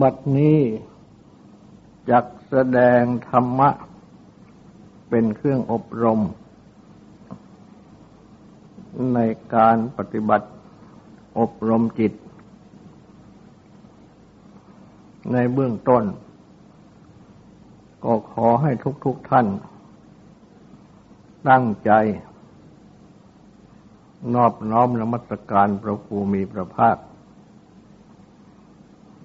บัดนี้จักแสดงธรรมะ เป็นเครื่องอบรม ในการปฏิบัติอบรมจิต ในเบื้องต้น ก็ขอให้ทุกๆทท่าน ตั้งใจ นอบน้อมนมัสการพระภูมิพระภาค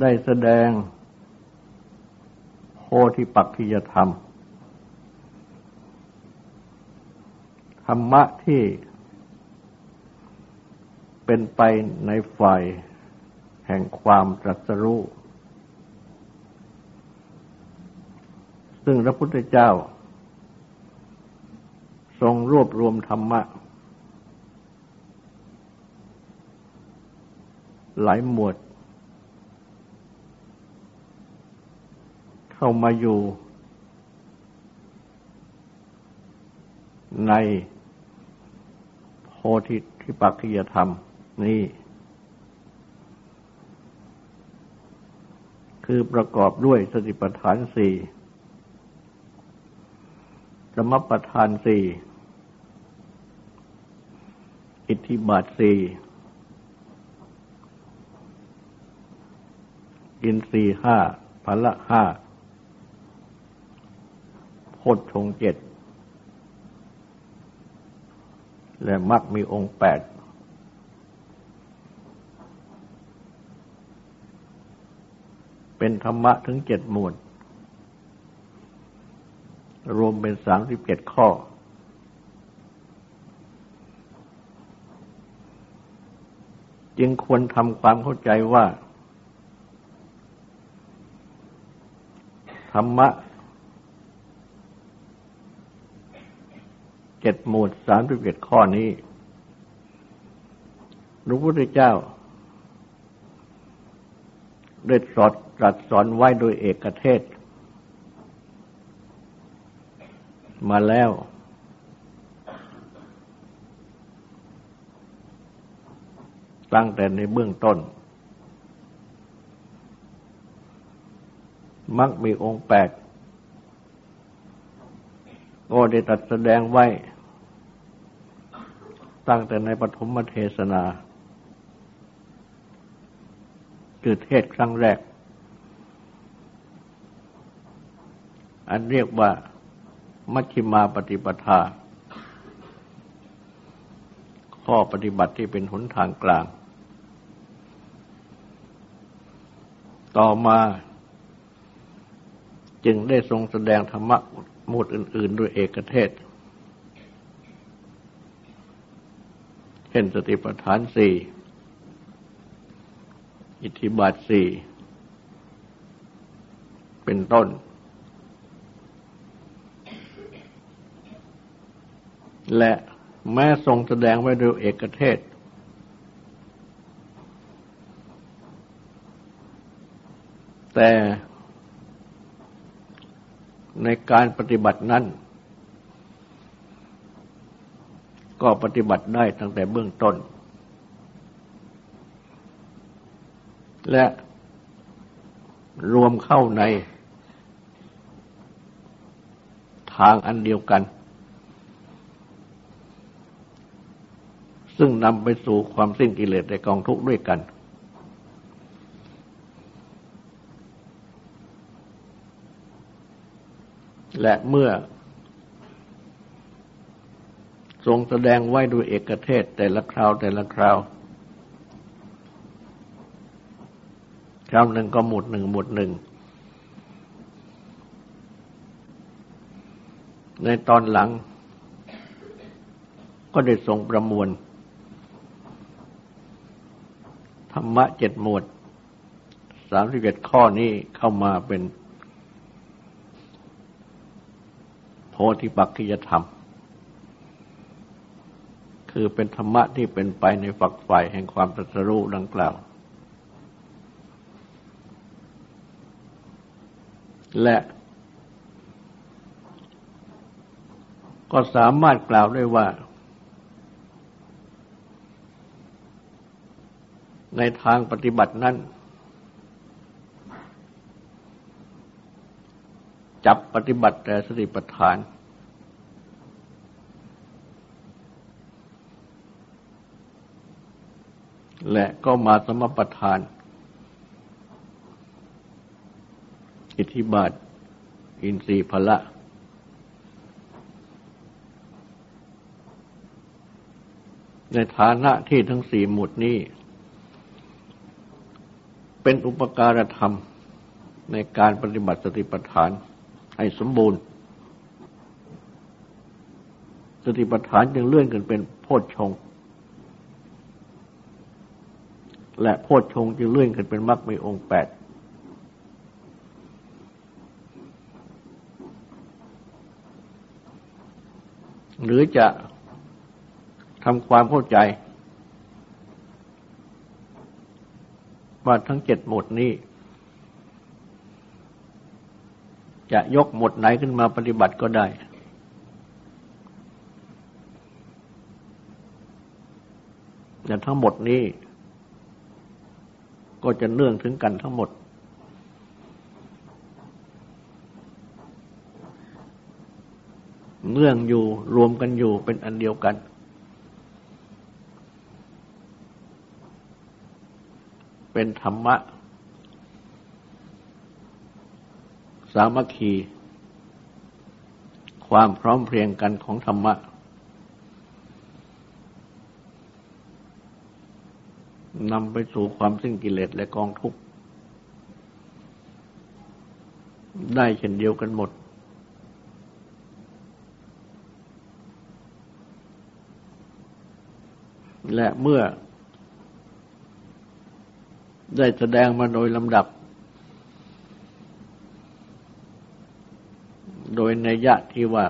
ได้แสดงโพธิปักขิยธรรม ธรรมะที่เป็นไปในฝ่ายแห่งความตรัสรู้ ซึ่งพระพุทธเจ้า ทรงรวบรวมธรรมะ หลายหมวด เข้ามาอยู่ ในโพธิทิปักขิยธรรม นี้คือประกอบด้วยสติปัฏฐานสี่สมปัฏฐานสี่ อิทธิบาทสี่อินทรีห้าพละห้า พชงเจ็ด และมักมีองค์แปด เป็นธรรมะถึงเจ็ดหมวด รวมเป็นสามสิบเจ็ดข้อ จึงควรทำความเข้าใจว่า ธรรมะเจ็ดหมวดสามสิบเอ็ดข้อนี้พระพุทธเจ้าได้สอนตรัสสอนไว้โดยเอกเทศ มาแล้ว ตั้งแต่ในเบื้องต้น มักมีองค์แปดก็ได้ตัดแสดงไว้ ตั้งแต่ในปฐมเทศนา คือเทศครั้งแรก อันเรียกว่า มัชฌิมาปฏิปทา ข้อปฏิบัติที่เป็นหนทางกลาง ต่อมาจึงได้ทรงแสดงธรรมะหมวดอื่น ๆ ด้วยเอกเทศ ช่นสติปัฏฐานสี่อิทธิบาทสี่เป็นต้น และแม้ทรงแสดงไว้โดยเอกเทศ แต่ในการปฏิบัตินั้น ก็ปฏิบัติได้ตั้งแต่เบื้องต้น และรวมเข้าในทางอันเดียวกัน ซึ่งนำไปสู่ความสิ้นกิเลสในกองทุกข์ด้วยกัน และเมื่อ ทรงแสดงไว้ด้วยเอกเทศแต่ละคราวแต่ละคราว คราวหนึ่งก็หมดหนึ่งหมดหนึ่ง ในตอนหลัง ก็ได้ทรงประมวล ธรรมะเจ็ดหมวดสามสิบเอ็ดข้อนี้เข้ามาเป็นโพธิปักขิยธรรม คือเป็นธรรมะที่เป็นไปในฝักฝ่แห่งความตรัสรู้ดังกล่าว และก็สามารถกล่าวได้ว่า ในทางปฏิบัตินั้น จับปฏิบัติแต่สติปัฏฐาน และก็มาสมปทาน อิทธิบาท อินทรีย์พละ ในฐานะที่ทั้งสี่หมุดนี้ เป็นอุปการธรรมในการปฏิบัติสติปัฏฐานให้สมบูรณ์ สติปัฏฐานจึงเลื่อนกันเป็นโพชฌง และโพชฌงจึงเลื่อนกันเป็นมรรคมีองค์แปดหรือจะทำความเข้าใจ ว่าทั้งเจ็ดหมดนี้ จะยกหมดไหนขึ้นมาปฏิบัติก็ได้ แต่ทั้งหมดนี้ ก็จะเนื่องถึงกันทั้งหมด เนื่องอยู่รวมกันอยู่เป็นอันเดียวกัน เป็นธรรมะ สามัคคี ความพร้อมเพรียงกันของธรรมะ นำไปสู่ความสิ้นกิเลสและกองทุกข์ ได้เช่นเดียวกันหมด และเมื่อ ได้แสดงมาโดยลำดับ โดยในยะที่ว่า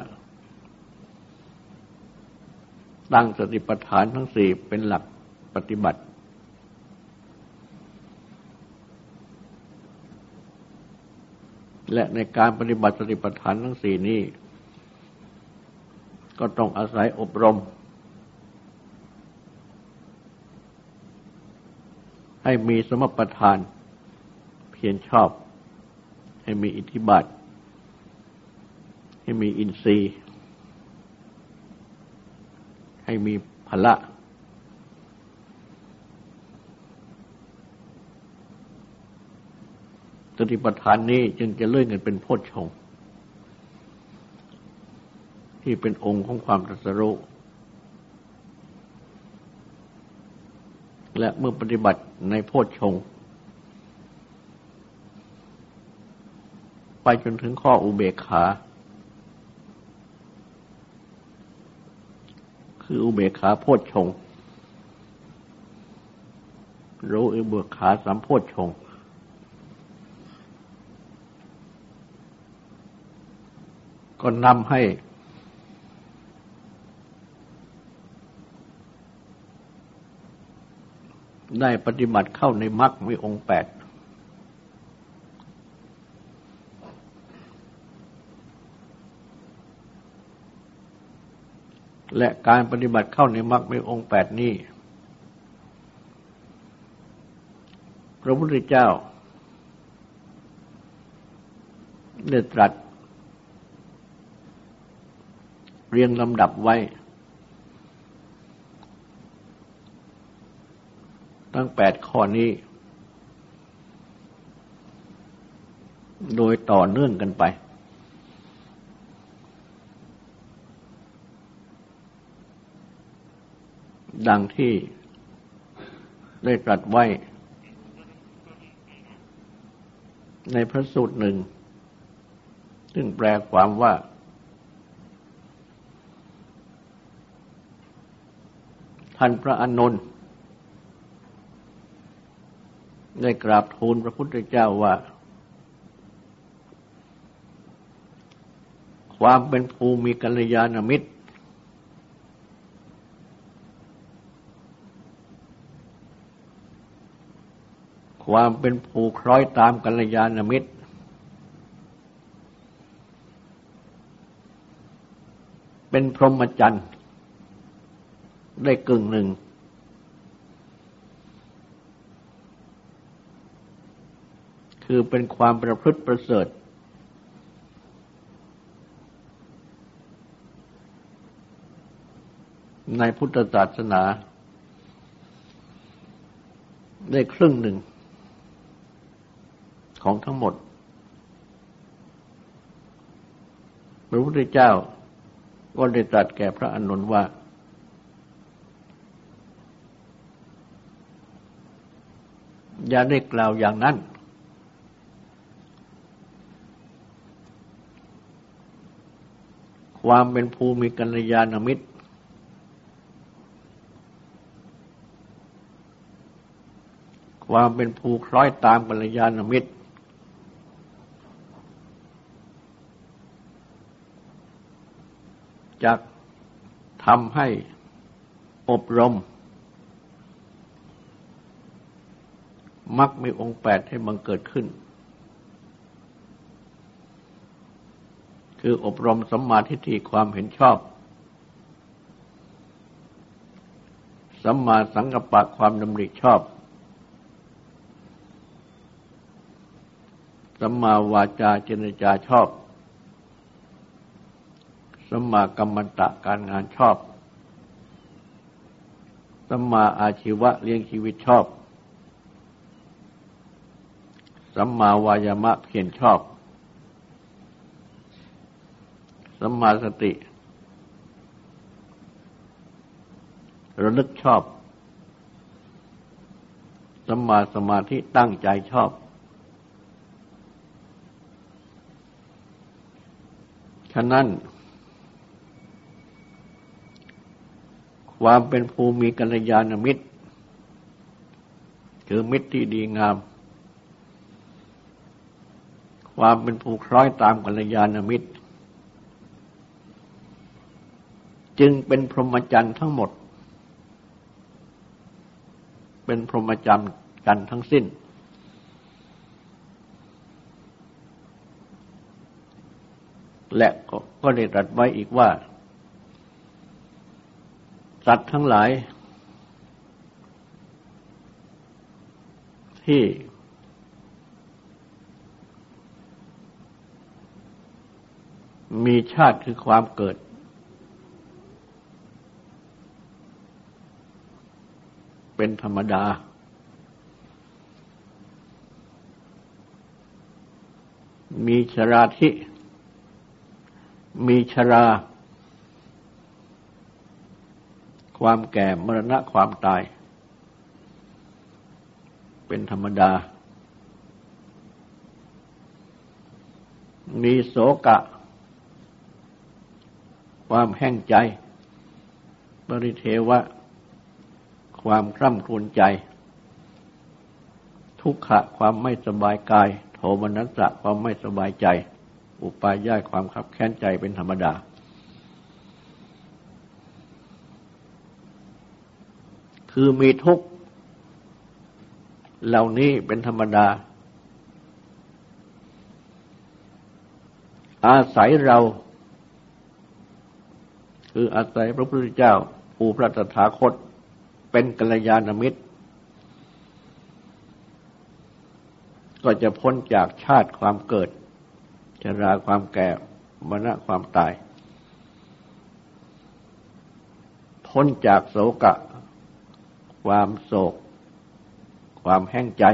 ตั้งสติปัฏฐานทั้งสี่เป็นหลักปฏิบัติ และในการปฏิบัติสติปัฏฐานทั้งสี่นี้ ก็ต้องอาศัยอบรม ให้มีสมปทาน เพียรชอบ ให้มีอิทธิบาท ให้มีอินทรีย์ ให้มีพละ สติปัฏฐานนี้จึงจะเลื่อนกันเป็นโพชฌงที่เป็นองค์ของความตรัสรู้และเมื่อปฏิบัติในโพชฌงไปจนถึงข้ออุเบกขา คืออุเบกขาโพชฌงรู้อุเบกขาสามโพชฌง ก็นำให้ได้ปฏิบัติเข้าในมรรคมีองค์แปด และการปฏิบัติเข้าในมรรคมีองค์แปดนี้ พระพุทธเจ้าได้ตรัส เรียงลำดับไว้ทั้งแปดข้อนี้ โดยต่อเนื่องกันไป ดังที่ได้ตรัสไว้ ในพระสูตรหนึ่ง ซึ่งแปลความว่า ท่านพระอานนท์ได้กราบทูลพระพุทธเจ้าว่า ความเป็นภูมิกัลยาณมิตร ความเป็นภูคล้อยตามกัลยาณมิตร เป็นพรหมจรรย์ ได้กึ่งหนึ่ง คือเป็นความประพฤติประเสริฐ ในพุทธศาสนา ได้ครึ่งหนึ่ง ของทั้งหมดพระพุทธเจ้าก็ได้ตรัสแก่พระอนุนว่า อย่าได้กล่าวอย่างนั้น ความเป็นภูมิกัลยาณมิตร ความเป็นภูคล้อยตามกัลยาณมิตรจะทำให้อบรม มักมีองค์แปดให้บังเกิดขึ้น คืออบรมสัมมาทิฏฐิความเห็นชอบ สัมมาสังกัปปะความดำริชอบ สัมมาวาจาเจนจาชอบ สัมมากัมมันตะการงานชอบ สัมมาอาชีวะเลี้ยงชีวิตชอบ สัมมาวายามะเพียรชอบ สัมมาสติ ระลึกชอบ สัมมาสมาธิตั้งใจชอบ ฉะนั้น ความเป็นภูมิกัลยาณมิตร คือมิตรที่ดีงาม ความเป็นภูคล้อยตามกัลยาณมิตร จึงเป็นพรหมจรรย์ทั้งหมด เป็นพรหมจรรย์กันทั้งสิ้น และก็ได้ตรัสไว้อีกว่า สัตว์ทั้งหลาย ที่ มีชาติคือความเกิด เป็นธรรมดา มีชราธิมีชรา ความแก่มรณะความตาย เป็นธรรมดา มีโศกะ ความแห้งใจบริเทวะ ความคร่ำครวญใจ ทุกขะความไม่สบายกาย โทมนัสสะความไม่สบายใจ อุปาย่ายความขับแค้นใจเป็นธรรมดา คือมีทุกข์เหล่านี้เป็นธรรมดา อาศัยเรา คืออาศัยพระพุทธเจ้าผู้พระตถาคตเป็นกัลยาณมิตร ก็จะพ้นจากชาติความเกิดชราความแก่มรณะความตาย พ้นจากโศกะ ความโศก ความแห้งใจ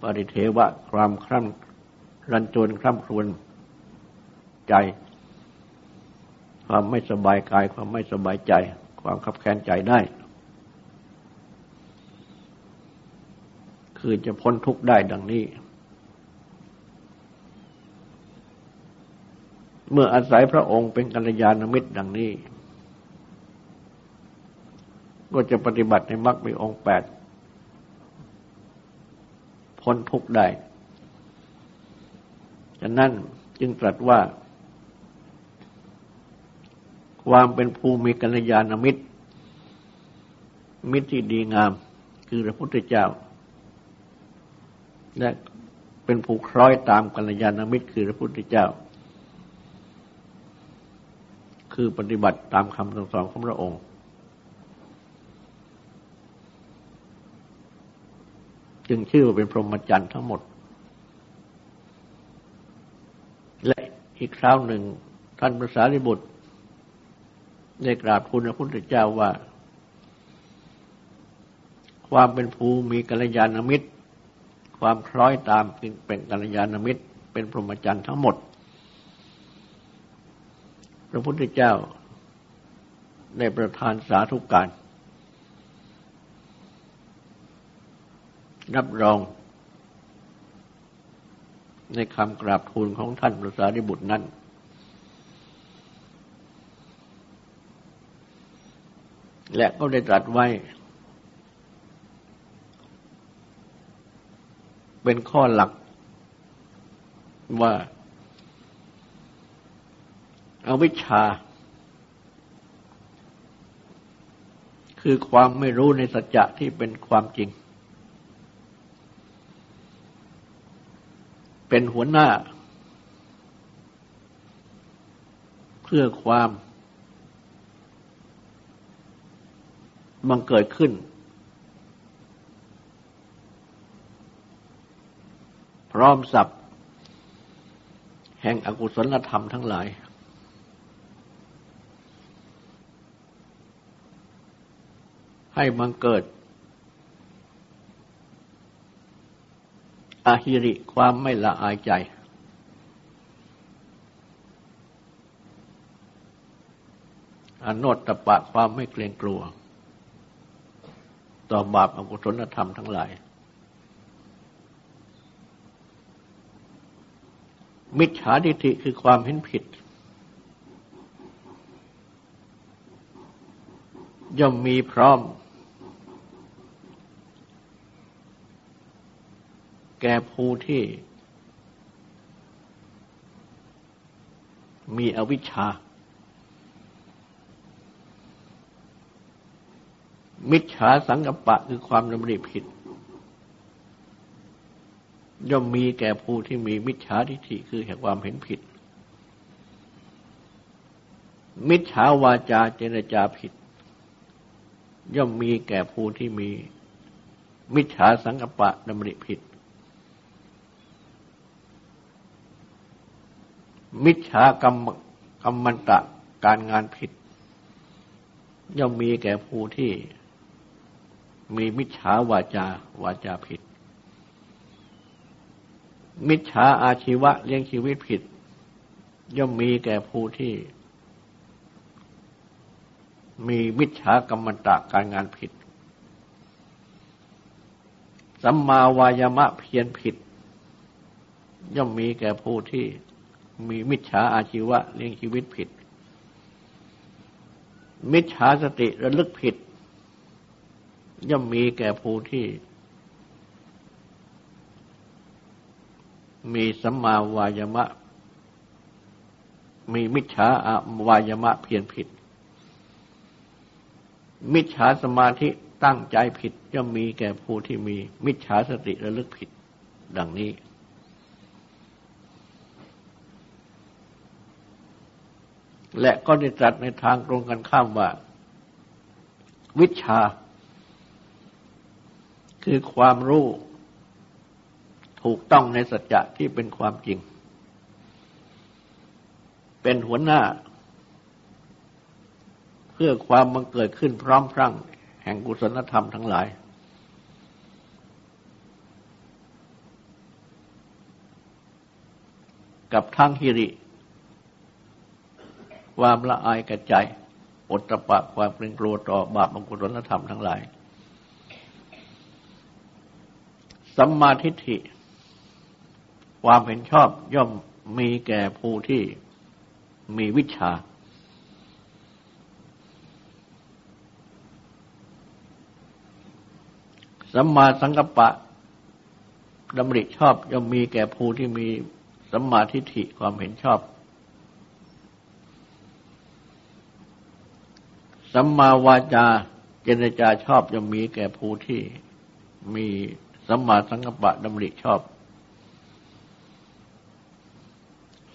ปริเทวะ ความคร่ำรันจวนคร่ำครวญใจ ความไม่สบายกาย ความไม่สบายใจ ความขับแค้นใจได้ คือจะพ้นทุกข์ได้ดังนี้ เมื่ออาศัยพระองค์เป็นกัลยาณมิตรดังนี้ ก็จะปฏิบัติในมรรคมีองค์แปดพ้นทุกข์ได้ฉะนั้นจึงตรัสว่า ความเป็นภูมิกัลยาณมิตร มิตรที่ดีงาม คือพระพุทธเจ้า และเป็นผู้คล้อยตามกัลยาณมิตร คือพระพุทธเจ้า คือปฏิบัติตามคำสั่งสอนของพระองค์ จึงชื่อว่าเป็นพรหมจรรย์ทั้งหมด และอีกคราวหนึ่งท่านพระสารีบุตร ได้กราบทูลพระพุทธเจ้าว่า ความเป็นภูมีกัลยาณมิตร ความคล้อยตามเป็นกัลยาณมิตร เป็นพรหมจรรย์ทั้งหมด พระพุทธเจ้าได้ประทานสาธุการรับรอง ในคำกราบทูลของท่านพระสารีบุตรนั้น และก็ได้ตรัสไว้ เป็นข้อหลักว่าอาวิชชา คือความไม่รู้ในสัจจะที่เป็นความจริง เป็นหัวหน้า เพื่อความ บังเกิดขึ้น พร้อมสับแห่งอกุศลธรรมทั้งหลาย ให้มันเกิดอาหิริความไม่ละอายใจ อนโนตปะความไม่เกรงกลัว ต่อบาปอกุศลธรรมทั้งหลาย มิจฉาทิฏฐิคือความเห็นผิด ย่อมมีพร้อม แก่ผู้ที่ มีอวิชชา มิจฉาสังกปะคือความดำริผิด ย่อมมีแก่ผู้ที่มีมิจฉาทิฏฐิคือแห่งความเห็นผิด มิจฉาวาจาเจรจาผิด ย่อมมีแก่ผู้ที่มีมิจฉาสังกปะดำริผิด มิจฉากรรมกรรมันตะการงานผิด ย่อมมีแก่ผู้ที่ มีมิจฉาวาจาวาจาผิด มิจฉาอาชีวะเลี้ยงชีวิตผิด ย่อมมีแก่ผู้ที่ มีมิจฉากรรมตะการงานผิด สัมมาวายามะเพียรผิด ย่อมมีแก่ผู้ที่มีมิจฉาอาชีวะเลี้ยงชีวิตผิด มิจฉาสติระลึกผิด ย่อมมีแก่ผู้ที่ มีสัมมาวายมะ มีมิจฉาวายมะเพียรผิด มิจฉาสมาธิตั้งใจผิดย่อมมีแก่ผู้ที่มี มิจฉาสติระลึกผิด ดังนี้และก็ได้ตรัสในทางตรงกันข้ามว่า วิชา คือความรู้ถูกต้องในสัจจะที่เป็นความจริง เป็นหัวหน้า เพื่อความบังเกิดขึ้นพร้อมพรั่ง แห่งกุศลธรรมทั้งหลาย กับทั้งฮิริ ความละอายกระใจอดตะปะความเกรงกลัวต่อบาปอกุศลธรรมทั้งหลาย สัมมาทิฏฐิ ความเห็นชอบย่อมมีแก่ผู้ที่มีวิชา สัมมาสังกัปปะดำริชอบย่อมมีแก่ผู้ที่มีสัมมาทิฏฐิความเห็นชอบ สัมมาวาจาเจรจาชอบย่อมมีแก่ผู้ที่มี สัมมาสังกัปปะดำริชอบ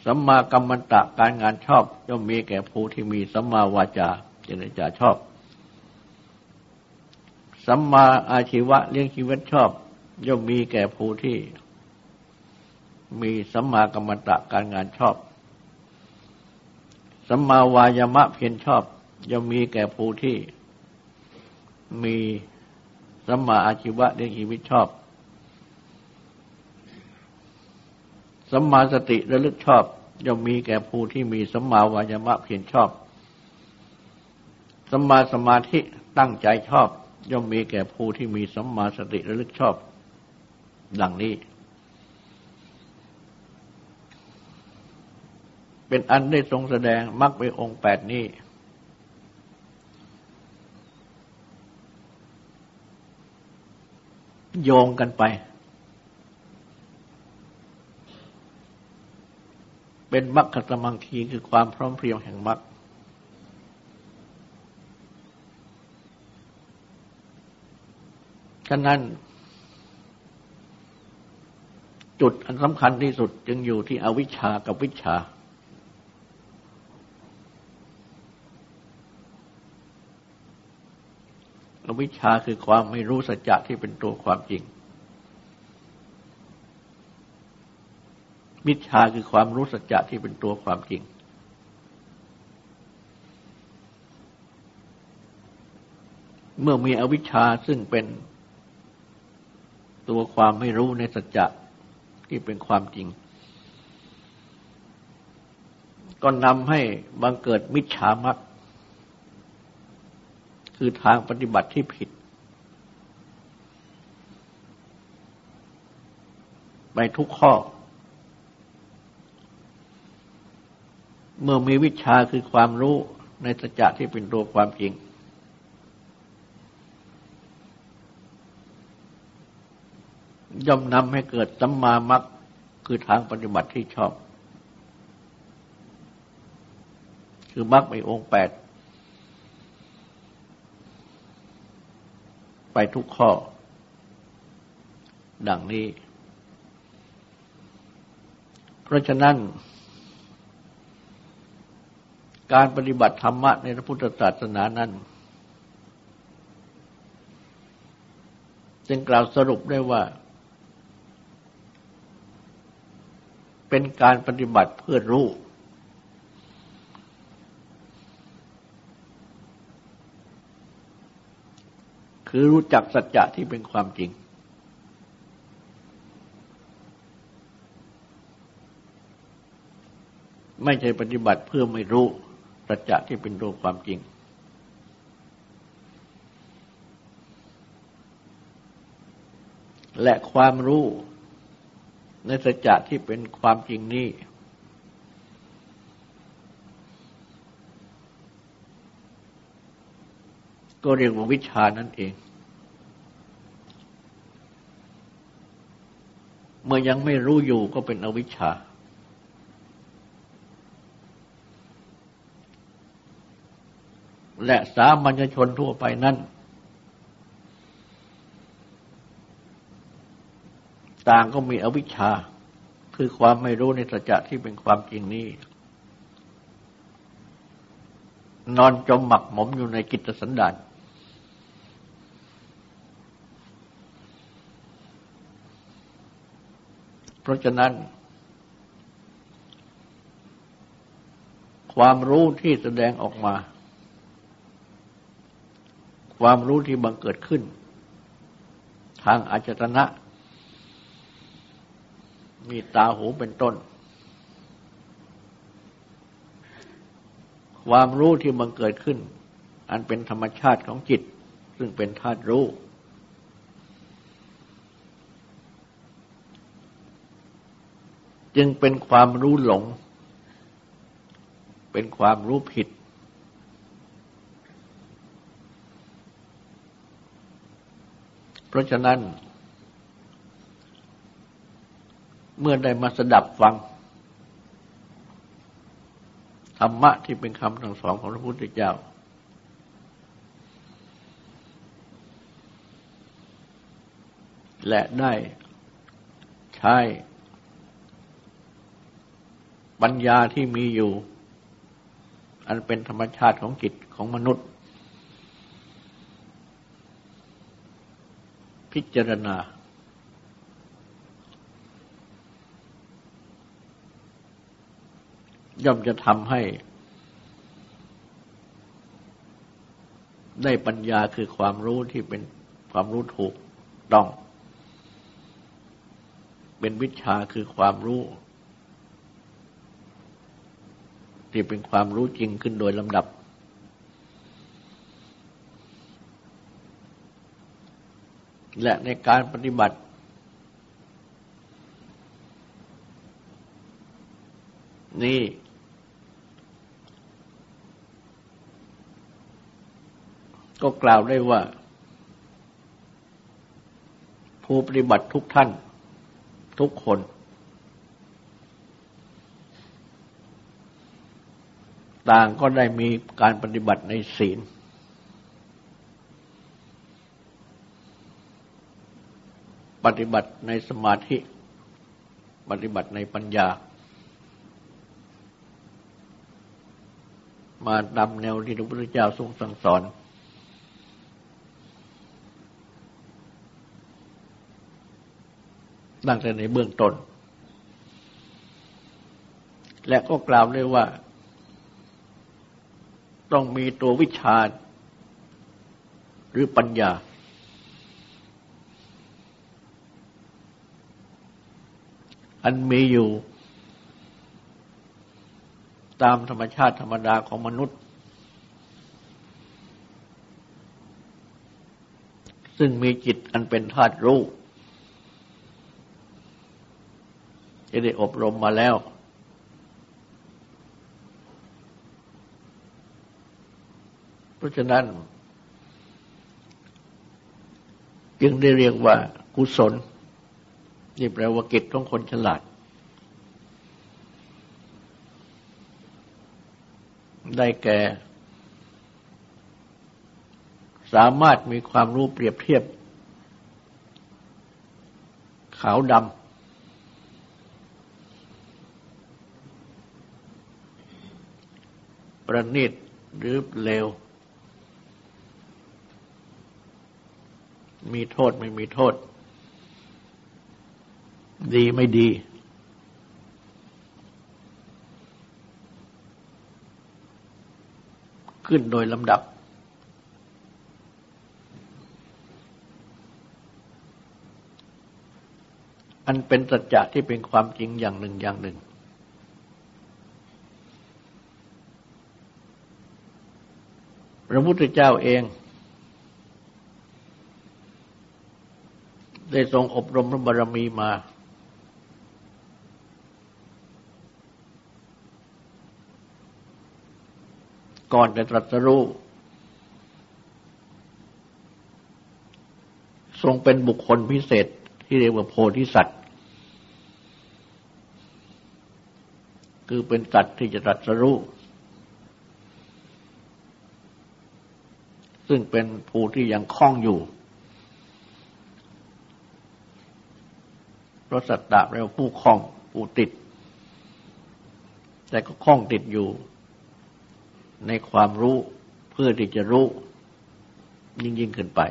สัมมากัมมันตะการงานชอบย่อมมีแก่ผู้ที่มีสัมมาวาจาเจรจาชอบ สัมมาอาชีวะเลี้ยงชีวิตชอบ ย่อมมีแก่ผู้ที่ มีสัมมากัมมันตะการงานชอบ สัมมาวายามะเพียรชอบ ย่อมมีแก่ผู้ที่มีสัมมาอาชีวะเลี้ยงชีวิตชอบ สัมมาสติระลึกชอบย่อมมีแก่ผู้ที่มีสัมมาวายามะเพียรชอบสัมมาสมาธิตั้งใจชอบ ย่อมมีแก่ผู้ที่มีสัมมาสติระลึกชอบ ดังนี้ เป็นอันได้ทรงแสดงมรรคไปองค์แปดนี้ โยงกันไป เป็นมรรคสมังคีคือความพร้อมเพรียงแห่งมรรคฉะนั้น จุดอันสำคัญที่สุดจึงอยู่ที่อวิชชากับวิชา อวิชชาคือความไม่รู้สัจจะที่เป็นตัวความจริง วิชาคือความรู้สัจจะที่เป็นตัวความจริง เมื่อมีอวิชชาซึ่งเป็นตัวความไม่รู้ในสัจจะที่เป็นความจริง ก็นำให้บังเกิดมิจฉามักคือทางปฏิบัติที่ผิด ไปทุกข้อ เมื่อมีวิชาคือความรู้ในสัจจะที่เป็นตัวความจริง ย่อมนำให้เกิดสัมมามัคคือทางปฏิบัติที่ชอบ คือมัคในองค์แปด ไปทุกข้อ ดังนี้ เพราะฉะนั้น การปฏิบัติธรรมะในพระพุทธศาสนานั้นจึงกล่าวสรุปได้ว่า เป็นการปฏิบัติเพื่อรู้ คือรู้จักสัจจะที่เป็นความจริง ไม่ใช่ปฏิบัติเพื่อไม่รู้ สัจจะที่เป็นตัวความจริง และความรู้ในสัจจะที่เป็นความจริงนี้ ก็เรียกว่าวิชานั่นเอง เมื่อยังไม่รู้อยู่ก็เป็นอวิชชา และสามัญชนทั่วไปนั้น ต่างก็มีอวิชชา คือความไม่รู้ในสัจจะที่เป็นความจริงนี้ นอนจมหมักหมมอยู่ในกิจสันดานเพราะฉะนั้น ความรู้ที่แสดงออกมา ความรู้ที่บังเกิดขึ้น ทางอาจตนะ มีตาหูเป็นต้น ความรู้ที่บังเกิดขึ้น อันเป็นธรรมชาติของจิต ซึ่งเป็นธาตุรู้ จึงเป็นความรู้หลง เป็นความรู้ผิด เพราะฉะนั้น เมื่อได้มาสดับฟัง ธรรมะที่เป็นคำสั่งสอนของพระพุทธเจ้า และได้ใช้ปัญญาที่มีอยู่ อันเป็นธรรมชาติของจิตของมนุษย์ พิจารณา ย่อมจะทำให้ ได้ปัญญาคือความรู้ที่เป็นความรู้ถูกต้อง เป็นวิชาคือความรู้ ที่เป็นความรู้จริงขึ้นโดยลำดับ และในการปฏิบัติ นี่ ก็กล่าวได้ว่า ผู้ปฏิบัติทุกท่าน ทุกคน ต่างก็ได้มีการปฏิบัติในศีล ปฏิบัติในสมาธิ ปฏิบัติในปัญญา มาดำแนวที่พระพุทธเจ้าทรงสั่งสอน ตั้งแต่ในเบื้องต้น และก็กล่าวได้ว่า ต้องมีตัววิชาหรือปัญญา อันมีอยู่ ตามธรรมชาติธรรมดาของมนุษย์ ซึ่งมีจิตอันเป็นธาตุรู้จะได้อบรมมาแล้ว เพราะฉะนั้น จึงได้เรียกว่ากุศล นี่แปลว่ากิจของคนฉลาด ได้แก่ สามารถมีความรู้เปรียบเทียบ ขาวดำประณีตหรือเลว มีโทษไม่มีโทษ ดีไม่ดี ขึ้นโดยลำดับ อันเป็นสัจจะที่เป็นความจริงอย่างหนึ่งอย่างหนึ่ง พระพุทธเจ้าเองได้ทรงอบรมพระบารมีมา ก่อนจะตรัสรู้ทรงเป็นบุคคลพิเศษที่เรียกว่าโพธิสัตว์ คือเป็นสัตว์ที่จะตรัสรู้ ซึ่งเป็นผู้ที่ยังคล้องอยู่ เพราะสัตตะแปลว่าผู้คล้องผู้ติด แต่ก็คล้องติดอยู่ ในความรู้เพื่อที่จะรู้ยิ่งยิ่งขึ้นไป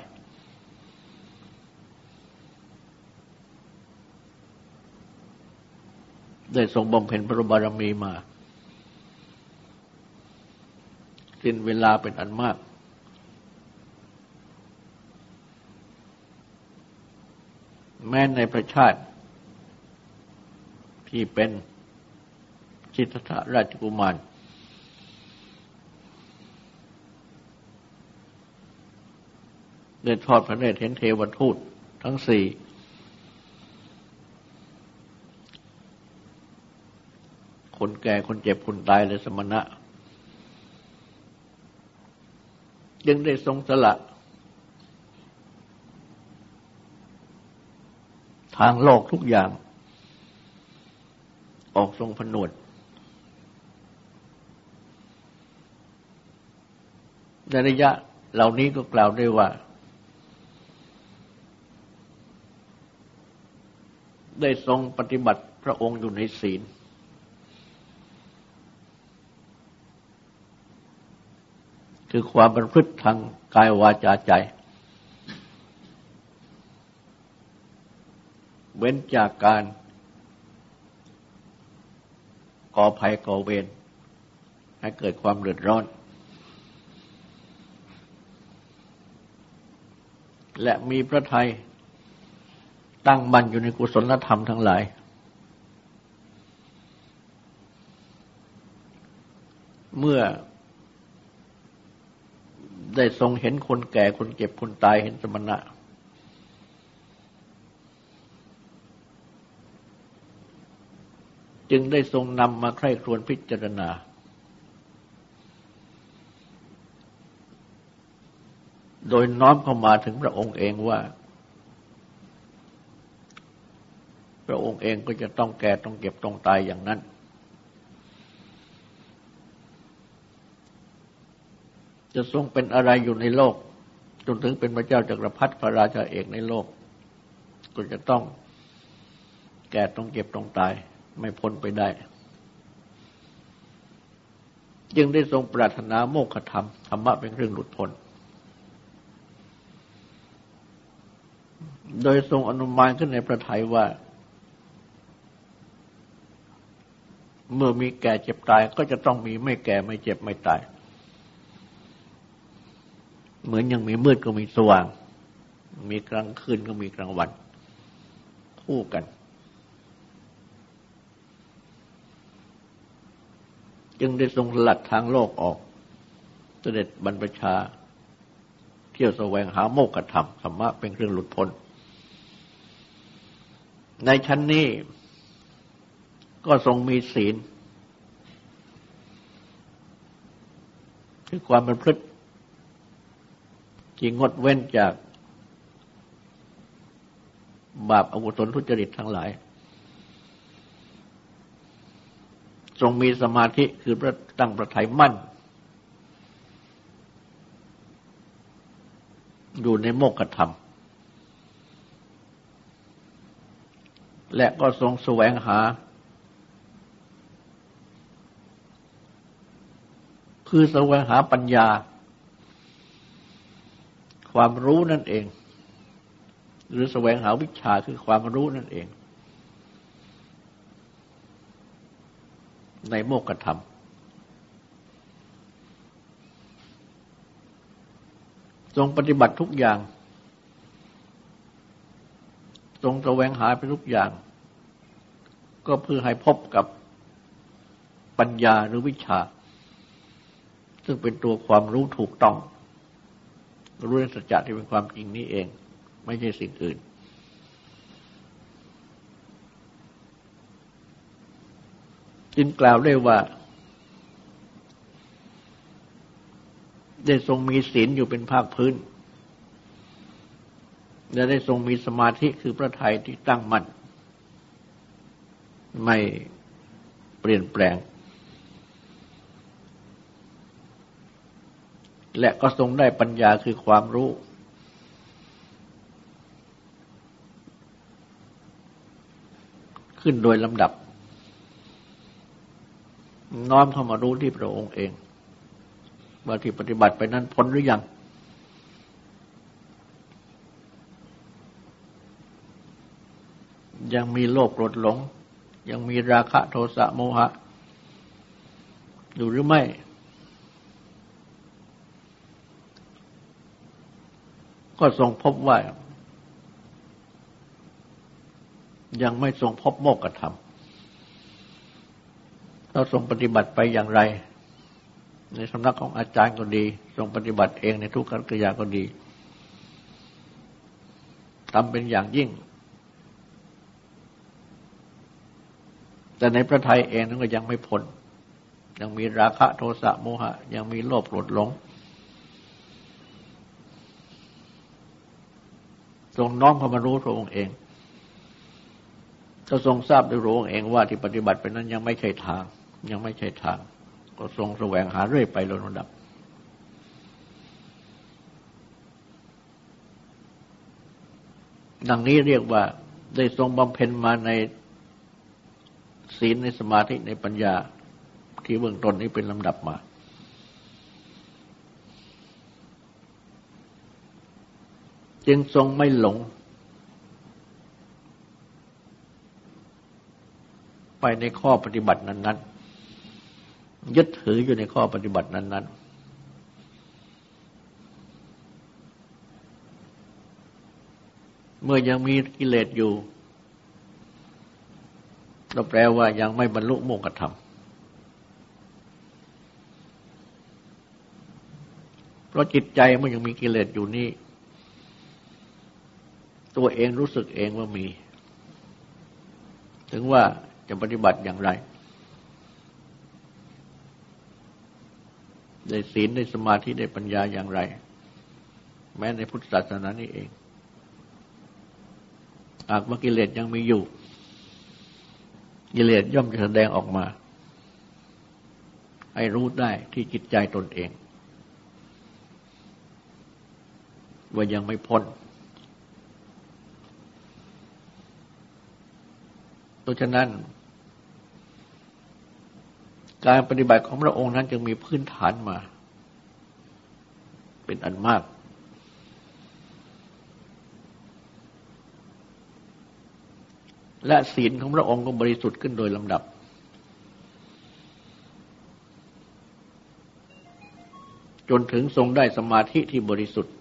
ได้ทรงบำเพ็ญพระบารมีมา สิ้นเวลาเป็นอันมาก แม้ในประชาติที่เป็นจิตตราชกุมาร ได้ทอดพระเนตรเห็นเทวทูตทั้งสี่ คนแก่คนเจ็บคนตายเลยสมณะ ยังได้ทรงสละทางโลกทุกอย่าง ออกทรงผนวดในระยะเหล่านี้ก็กล่าวได้ว่า ได้ทรงปฏิบัติพระองค์อยู่ในศีล คือความประพฤติทางกายวาจาใจ เว้นจากการก่อภัยก่อเวรให้เกิดความเดือดร้อน และมีพระไทย ตั้งมั่นอยู่ในกุศลธรรมทั้งหลาย เมื่อได้ทรงเห็นคนแก่คนเจ็บคนตายเห็นสมณะ จึงได้ทรงนำมาใคร่ครวญพิจารณา โดยน้อมเข้ามาถึงพระองค์เองว่า พระองค์เองก็จะต้องแก่ต้องเก็บต้องตายอย่างนั้น จะทรงเป็นอะไรอยู่ในโลก จนถึงเป็นพระเจ้าจักรพรรดิพระราชาเอกในโลก ก็จะต้องแก่ต้องเก็บต้องตายไม่พ้นไปได้ จึงได้ทรงปรารถนาโมกขธรรม ธรรมะเป็นเรื่องหลุดพ้นโดยทรงอนุมานขึ้นในพระทัยว่า เมื่อมีแก่เจ็บตายก็จะต้องมีไม่แก่ไม่เจ็บไม่ตาย เหมือนยังมีมืดก็มีสว่าง มีกลางคืนก็มีกลางวัน คู่กัน จึงได้ทรงสลัดทางโลกออก เสด็จบรรพชา เที่ยวแสวงหาโมกขธรรมธรรมะเป็นเครื่องหลุดพ้น ในชั้นนี้ ก็ทรงมีศีล คือความเป็นพฤติที่งดเว้นจากบาปอกุศลทุจริตทั้งหลาย ทรงมีสมาธิคือพระตั้งประทัยมั่น อยู่ในโมกขธรรม และก็ทรงแสวงหา คือแสวงหาปัญญา ความรู้นั่นเอง หรือแสวงหาวิชาคือความรู้นั่นเอง ในโมกธรรมทรงปฏิบัติทุกอย่างทรงแสวงหาไปทุกอย่าง ก็เพื่อให้พบกับปัญญาหรือวิชา ซึ่งเป็นตัวความรู้ถูกต้อง รู้ในสัจจะที่เป็นความจริงนี้เอง ไม่ใช่สิ่งอื่น จึงกล่าวได้ว่า ได้ทรงมีศีลอยู่เป็นภาคพื้น และได้ทรงมีสมาธิคือพระทัยที่ตั้งมั่นไม่เปลี่ยนแปลง และก็ทรงได้ปัญญาคือความรู้ ขึ้นโดยลำดับ น้อมเข้ามารู้ที่พระองค์เองว่าที่ปฏิบัติไปนั้นพ้นหรือยังยังมีโลภโกรธหลง ยังมีราคะโทสะโมหะ อยู่หรือไม่ ก็ทรงพบว่า ยังไม่ทรงพบโมกขธรรมเราทรงปฏิบัติไปอย่างไร ในสำนักของอาจารย์ก็ดี ทรงปฏิบัติเองในทุกขกิริยาก็ดีทำเป็นอย่างยิ่ง แต่ในพระไทยเองนั้นก็ยังไม่พ้นยังมีราคะโทสะโมหะ ยังมีโลภโกรธหลง ทรงน้อมเข้ามารู้พระองค์เองก็ทรงทราบด้วยรู้เองว่าที่ปฏิบัติไปนั้นยังไม่ใช่ทาง ยังไม่ใช่ทาง ก็ทรงแสวงหาเรื่อยไปลำดับ ดังนี้เรียกว่าได้ทรงบำเพ็ญมาในศีลในสมาธิในปัญญาที่เบื้องต้นนี้เป็นลำดับมา จึงทรงไม่หลง ไปในข้อปฏิบัตินั้น ๆ ยึดถืออยู่ในข้อปฏิบัตินั้น ๆเมื่อยังมีกิเลสอยู่ก็แปลว่ายังไม่บรรลุโมกขธรรม เพราะจิตใจมันยังมีกิเลสอยู่นี่ ตัวเองรู้สึกเองว่ามี ถึงว่าจะปฏิบัติอย่างไร ได้ศีลได้สมาธิได้ปัญญาอย่างไร แม้ในพุทธศาสนานี่เองหากว่ากิเลสยังมีอยู่ กิเลสย่อมจะแสดงออกมา ให้รู้ได้ที่จิตใจตนเอง ว่ายังไม่พ้น ดังฉะนั้น การปฏิบัติของพระองค์นั้นจึงมีพื้นฐานมา เป็นอันมาก และศีลของพระองค์ก็บริสุทธิ์ขึ้นโดยลำดับจนถึงทรงได้สมาธิที่บริสุทธิ์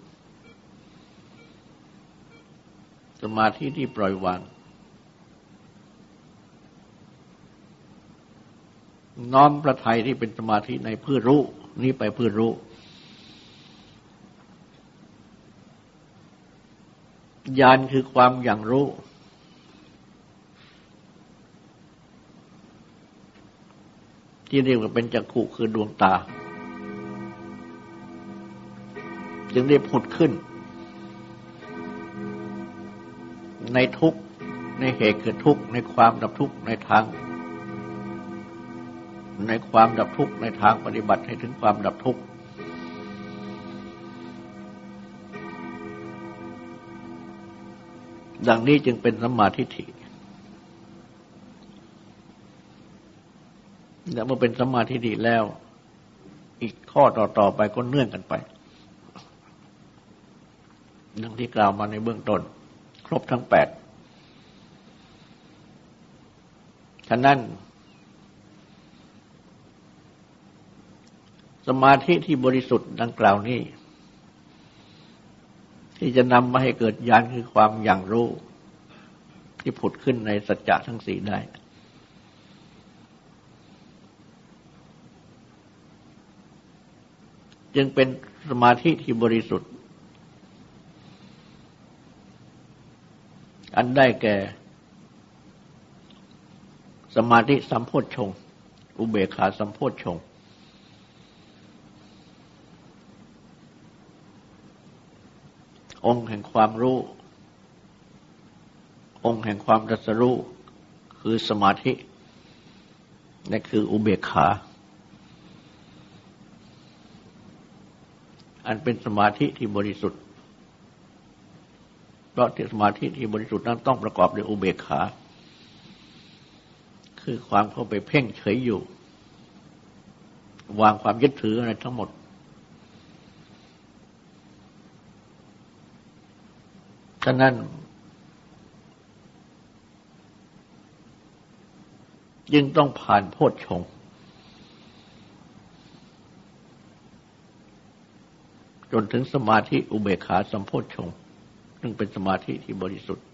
สมาธิที่ปล่อยวาง น้อมพระไทยที่เป็นสมาธิในเพื่อรู้นี้ไปเพื่อรู้ ญาณคือความอย่างรู้ ที่เรียกว่าเป็นจักขุคือดวงตา จึงได้ผุดขึ้น ในทุกในเหตุเกิดทุกในความดับทุกในทาง ในความดับทุกข์ในทางปฏิบัติให้ถึงความดับทุกข์ดังนี้จึงเป็นสัมมาทิฏฐิแล้วเมื่อเป็นสมาธิดีแล้ว อีกข้อต่อๆไปก็เนื่องกันไปดังที่กล่าวมาในเบื้องต้น ครบทั้งแปดฉะนั้น สมาธิที่บริสุทธิ์ดังกล่าวนี้ ที่จะนำมาให้เกิดญาณคือความอย่างรู้ ที่ผุดขึ้นในสัจจะทั้งสี่ได้ จึงเป็นสมาธิที่บริสุทธิ์ อันได้แก่ สมาธิสัมโพชฌงอุเบกขาสัมโพชฌง องค์แห่งความรู้ องค์แห่งความรัสรู้คือสมาธินั่นคืออุเบกขา อันเป็นสมาธิที่บริสุทธิ์เพราะที่สมาธิที่บริสุทธิ์นั้นต้องประกอบด้วยอุเบกขา คือความเข้าไปเพ่งเฉยอยู่ วางความยึดถืออะไรทั้งหมด ฉะนั้น ยิ่งต้องผ่านโพชฌงจนถึงสมาธิอุเบกขาสัมโพชฌงซึ่งเป็นสมาธิที่บริสุทธิ์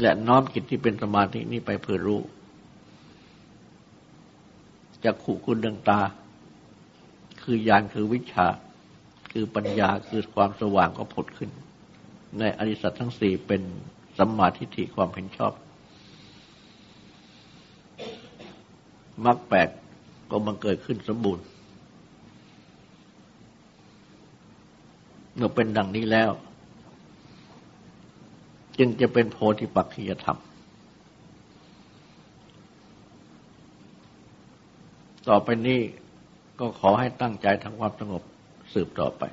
และน้อมจิตที่เป็นสมาธินี้ไปเพื่อรู้จากขู่คุณดวงตา คือญาณคือวิชา คือปัญญาคือความสว่างก็ผุดขึ้น ในอริสัตทั้งสี่เป็นสัมมาทิฏฐิความเห็นชอบมรรคแปดก็บังเกิดขึ้นสมบูรณ์ เมื่อเป็นดังนี้แล้ว จึงจะเป็นโพธิปักขียธรรม ต่อไปนี้ก็ขอให้ตั้งใจทำความสงบ สืบต่อไป